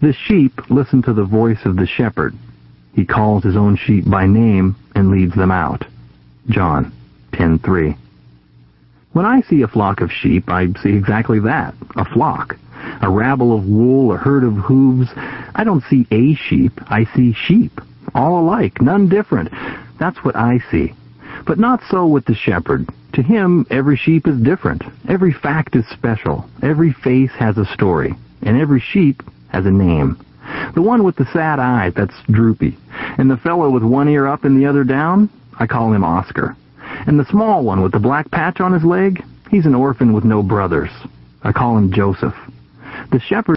The sheep listen to the voice of the shepherd. He calls his own sheep by name and leads them out. John 10:3. When I see a flock of sheep, I see exactly that, a flock. A rabble of wool, a herd of hooves. I don't see a sheep, I see sheep. All alike, none different. That's what I see. But not so with the shepherd. To him, every sheep is different. Every fact is special. Every face has a story. And every sheep has a name. The one with the sad eye, that's Droopy. And the fellow with one ear up and the other down, I call him Oscar. And the small one with the black patch on his leg, he's an orphan with no brothers. I call him Joseph. The shepherd